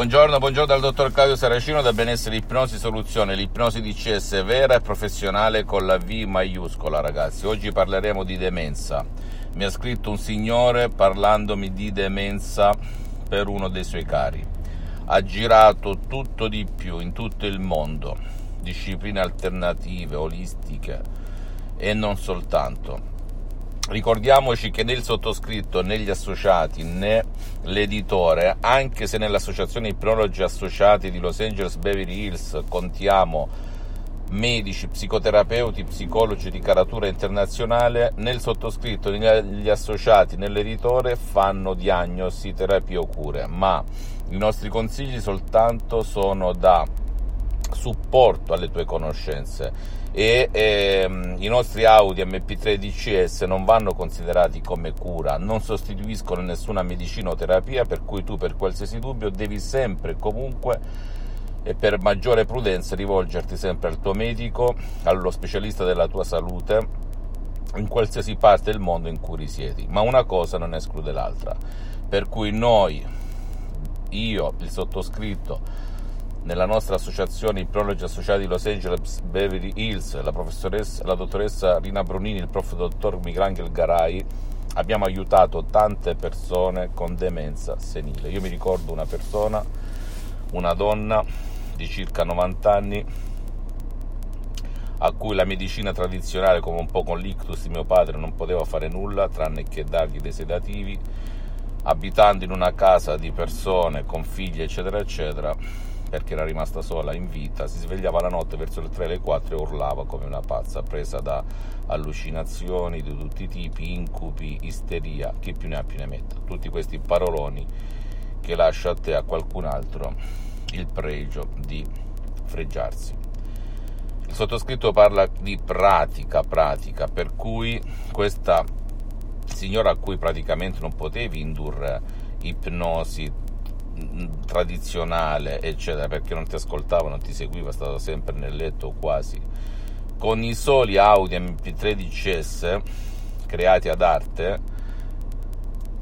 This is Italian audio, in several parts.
Buongiorno, buongiorno dal dottor Claudio Saracino da Benessere Ipnosi Soluzione, l'ipnosi DCS vera e professionale con la V maiuscola ragazzi. Oggi parleremo di demenza. Mi ha scritto un signore parlandomi di demenza per uno dei suoi cari. Ha girato tutto di più in tutto il mondo, discipline alternative, olistiche e non soltanto Ricordiamoci che né il sottoscritto né gli associati né l'editore, anche se nell'associazione Ipnologi Associati di Los Angeles Beverly Hills contiamo medici, psicoterapeuti, psicologi di caratura internazionale, né il sottoscritto né gli associati né l'editore fanno diagnosi, terapie o cure, ma i nostri consigli soltanto sono da supporto alle tue conoscenze e ehm, i nostri Audi MP3 DCS non vanno considerati come cura, non sostituiscono nessuna medicina o terapia, per cui tu per qualsiasi dubbio devi sempre comunque e per maggiore prudenza rivolgerti sempre al tuo medico, allo specialista della tua salute in qualsiasi parte del mondo in cui risiedi, ma una cosa non esclude l'altra. Per cui noi, io, il sottoscritto, nella nostra associazione Ipnologi Associati di Los Angeles Beverly Hills, la, la dottoressa Rina Brunini, il prof. dottor Michelangelo Garai, abbiamo aiutato tante persone con demenza senile. Io mi ricordo una persona, una donna di circa 90 anni, a cui la medicina tradizionale, come un po' con l'ictus di mio padre, non poteva fare nulla tranne che dargli dei sedativi, abitando in una casa di persone con figli, eccetera, eccetera perché era rimasta sola in vita, si svegliava la notte verso le 3 e le 4 e urlava come una pazza, presa da allucinazioni di tutti i tipi, incubi, isteria, chi più ne ha più ne metta. Tutti questi paroloni che lascia a te a qualcun altro il pregio di fregiarsi. Il sottoscritto parla di pratica, pratica, per cui questa signora a cui praticamente non potevi indurre ipnosi, tradizionale, eccetera, perché non ti ascoltava, non ti seguiva, stava sempre nel letto quasi. Con i soli Audi MP3 DCS creati ad arte,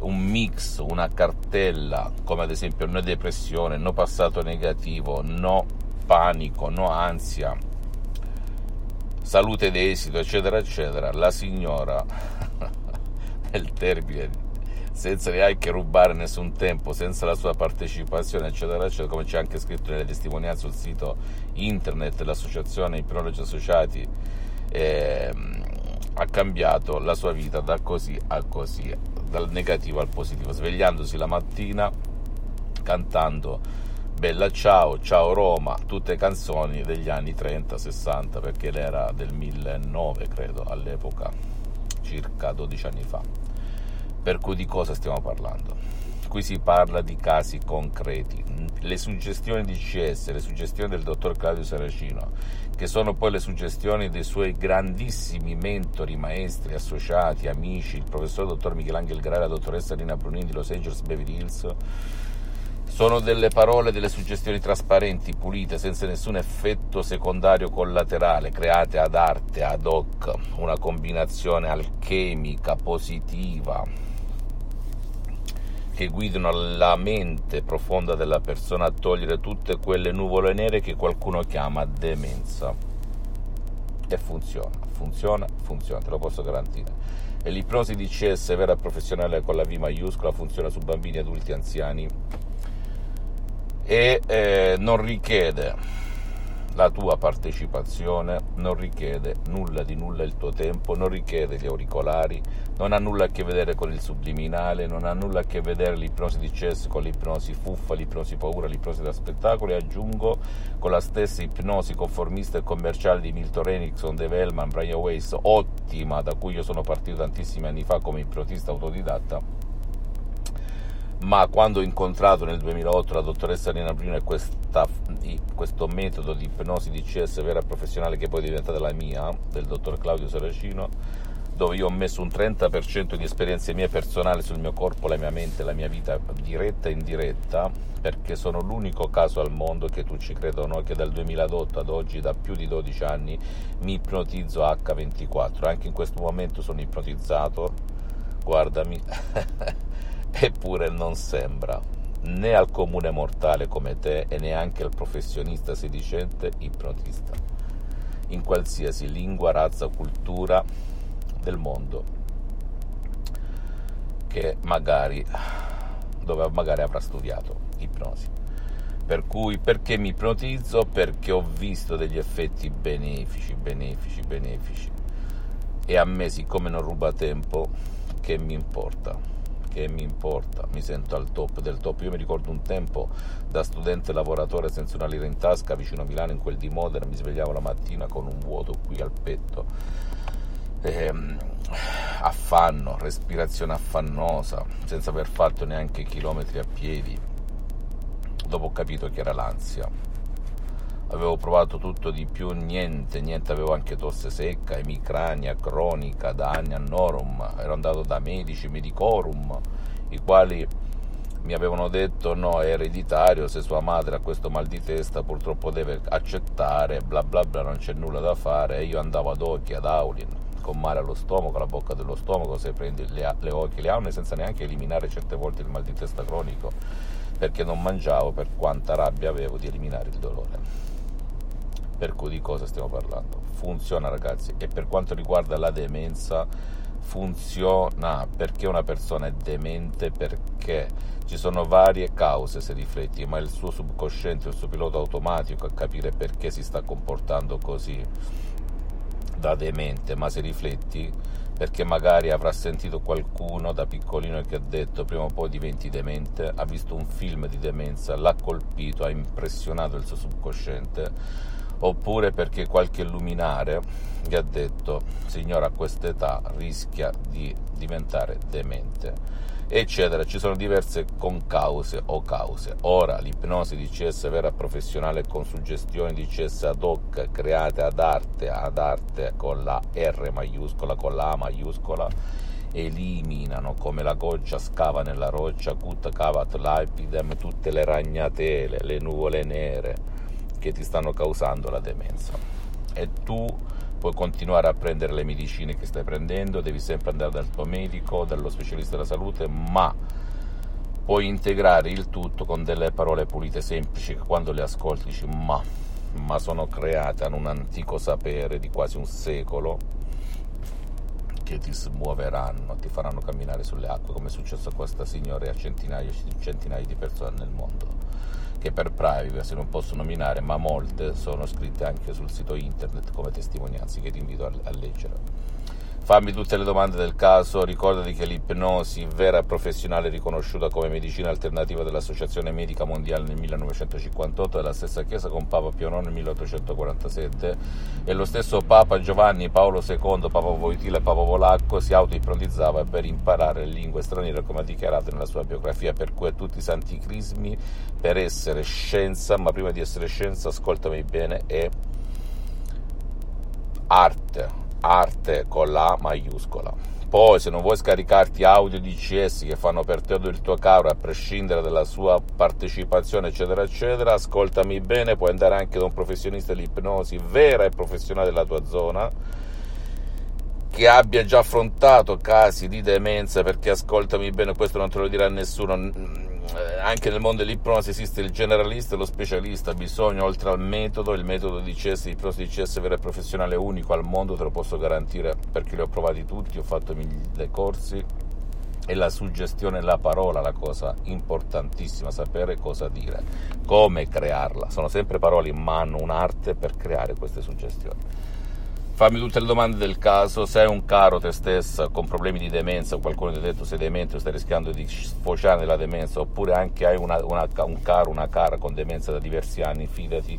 un mix, una cartella, come ad esempio no depressione, no passato negativo, no panico, no ansia, salute d'esito, eccetera, eccetera, la signora, nel termine senza neanche rubare nessun tempo, senza la sua partecipazione, eccetera, eccetera, come c'è anche scritto nelle testimonianze sul sito internet dell'associazione Ipnologi Associati, eh, ha cambiato la sua vita da così a così, dal negativo al positivo, svegliandosi la mattina cantando Bella Ciao, Ciao Roma, tutte canzoni degli anni 30-60, perché era del 1009, credo, all'epoca, circa 12 anni fa. Per cui di cosa stiamo parlando? Qui si parla di casi concreti. Le suggestioni di CS, le suggestioni del dottor Claudio Saracino, che sono poi le suggestioni dei suoi grandissimi mentori, maestri, associati, amici, il professor dottor Michelangelo Grara, la dottoressa Lina Brunini di Los Angeles Beverly Hills, sono delle parole, delle suggestioni trasparenti, pulite, senza nessun effetto secondario collaterale, create ad arte, ad hoc, una combinazione alchemica, positiva, che guidino la mente profonda della persona a togliere tutte quelle nuvole nere che qualcuno chiama demenza. E funziona, funziona, funziona, te lo posso garantire. E l'ipnosi DCS vera professionale con la V maiuscola funziona su bambini, adulti, anziani e eh, non richiede la tua partecipazione non richiede nulla di nulla il tuo tempo, non richiede gli auricolari, non ha nulla a che vedere con il subliminale, non ha nulla a che vedere l'ipnosi di chess con l'ipnosi fuffa, l'ipnosi paura, l'ipnosi da spettacolo. E aggiungo con la stessa ipnosi conformista e commerciale di Milton Erickson, Dave Hellman, Brian Weiss, ottima, da cui io sono partito tantissimi anni fa come ipnotista autodidatta ma quando ho incontrato nel 2008 la dottoressa Nina Brino e questa, questo metodo di ipnosi di CS vera e professionale che poi è diventata la mia, del dottor Claudio Saracino, dove io ho messo un 30% di esperienze mie personali sul mio corpo, la mia mente, la mia vita diretta e indiretta, perché sono l'unico caso al mondo che tu ci creda o no, che dal 2008 ad oggi, da più di 12 anni, mi ipnotizzo H24. Anche in questo momento sono ipnotizzato, guardami. eppure non sembra né al comune mortale come te e neanche al professionista sedicente ipnotista, in qualsiasi lingua, razza cultura del mondo, che magari, dove magari avrà studiato ipnosi. Per cui perché mi ipnotizzo? Perché ho visto degli effetti benefici, benefici, benefici. E a me, siccome non ruba tempo, che mi importa? Che mi importa, mi sento al top del top. Io mi ricordo un tempo da studente lavoratore senza una lira in tasca vicino a Milano, in quel di Modena, mi svegliavo la mattina con un vuoto qui al petto. Ehm, affanno, respirazione affannosa, senza aver fatto neanche chilometri a piedi. Dopo ho capito che era l'ansia avevo provato tutto di più, niente, niente, avevo anche tosse secca, emicrania cronica da anni a Norum, ero andato da medici, medicorum, i quali mi avevano detto no, è ereditario, se sua madre ha questo mal di testa purtroppo deve accettare, bla bla bla, non c'è nulla da fare, e io andavo ad occhi, ad Aulin, con male allo stomaco, alla bocca dello stomaco, se prendi le, le occhi, le aune, senza neanche eliminare certe volte il mal di testa cronico, perché non mangiavo per quanta rabbia avevo di eliminare il dolore. Per cui di cosa stiamo parlando? Funziona ragazzi e per quanto riguarda la demenza funziona perché una persona è demente perché ci sono varie cause se rifletti ma il suo subconsciente il suo pilota automatico a capire perché si sta comportando così da demente ma se rifletti perché magari avrà sentito qualcuno da piccolino che ha detto prima o poi diventi demente ha visto un film di demenza l'ha colpito ha impressionato il suo subconsciente oppure perché qualche luminare gli ha detto signora a quest'età rischia di diventare demente eccetera. Ci sono diverse concause o cause. Ora l'ipnosi di CS vera professionale con suggestioni di CS ad hoc create ad arte ad arte con la R maiuscola con la A maiuscola eliminano come la goccia scava nella roccia cut cavat lapidem tutte le ragnatele le nuvole nere che ti stanno causando la demenza. E tu puoi continuare a prendere le medicine che stai prendendo, devi sempre andare dal tuo medico, dallo specialista della salute, ma puoi integrare il tutto con delle parole pulite semplici che quando le ascolti dici ma, ma sono create, hanno un antico sapere di quasi un secolo che ti smuoveranno, ti faranno camminare sulle acque come è successo a questa signora e a centinaia centinaia di persone nel mondo che per privacy non posso nominare, ma molte sono scritte anche sul sito internet come testimonianze che ti invito a, a leggere. Fammi tutte le domande del caso, ricordati che l'ipnosi vera e professionale riconosciuta come medicina alternativa dall'Associazione Medica Mondiale nel 1958 è la stessa chiesa con Papa Pio IX nel 1847 e lo stesso Papa Giovanni Paolo II, Papa Voitila e Papa Polacco si auto-ipnotizzava per imparare lingue straniere come ha dichiarato nella sua biografia, per cui a tutti i santi crismi per essere scienza, ma prima di essere scienza ascoltami bene, è arte arte con la maiuscola. Poi, se non vuoi scaricarti audio DCS che fanno per te o il tuo caro, a prescindere dalla sua partecipazione, eccetera, eccetera, ascoltami bene, puoi andare anche da un professionista dell'ipnosi vera e professionale della tua zona che abbia già affrontato casi di demenza, perché ascoltami bene, questo non te lo dirà nessuno anche nel mondo dell'ipnosi esiste il generalista e lo specialista, bisogna oltre al metodo, il metodo di CS, l'ipnosi di CS vera e professionale unico al mondo, te lo posso garantire perché li ho provati tutti, ho fatto mille corsi È la suggestione, la parola, la cosa importantissima, sapere cosa dire, come crearla. Sono sempre parole, ma hanno un'arte per creare queste suggestioni. Fammi tutte le domande del caso, se hai un caro te stessa con problemi di demenza, o qualcuno ti ha detto sei demente o stai rischiando di sfociare nella demenza, oppure anche hai una, una, un caro, una cara con demenza da diversi anni, fidati,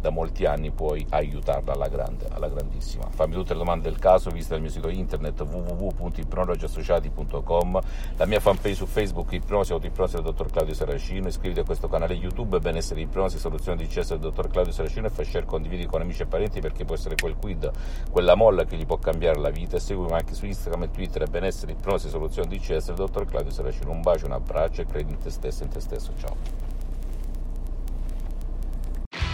da molti anni puoi aiutarla alla grande, alla grandissima. Fammi tutte le domande del caso, visita il mio sito internet www.ipnologiassociati.com, la mia fanpage su Facebook Ipnosi Autoipnosi del dottor Claudio Saracino, iscriviti a questo canale YouTube Benessere Ipnosi, Soluzione di cesso del dottor Claudio Saracino e fai share, condividi con amici e parenti perché può essere quel quid, quella molla che gli può cambiare la vita e seguimi anche su Instagram e Twitter Benessere Ipnosi, Soluzione di cesso del dottor Claudio Saracino. Un bacio, un abbraccio e credi in te stesso in te stesso. Ciao.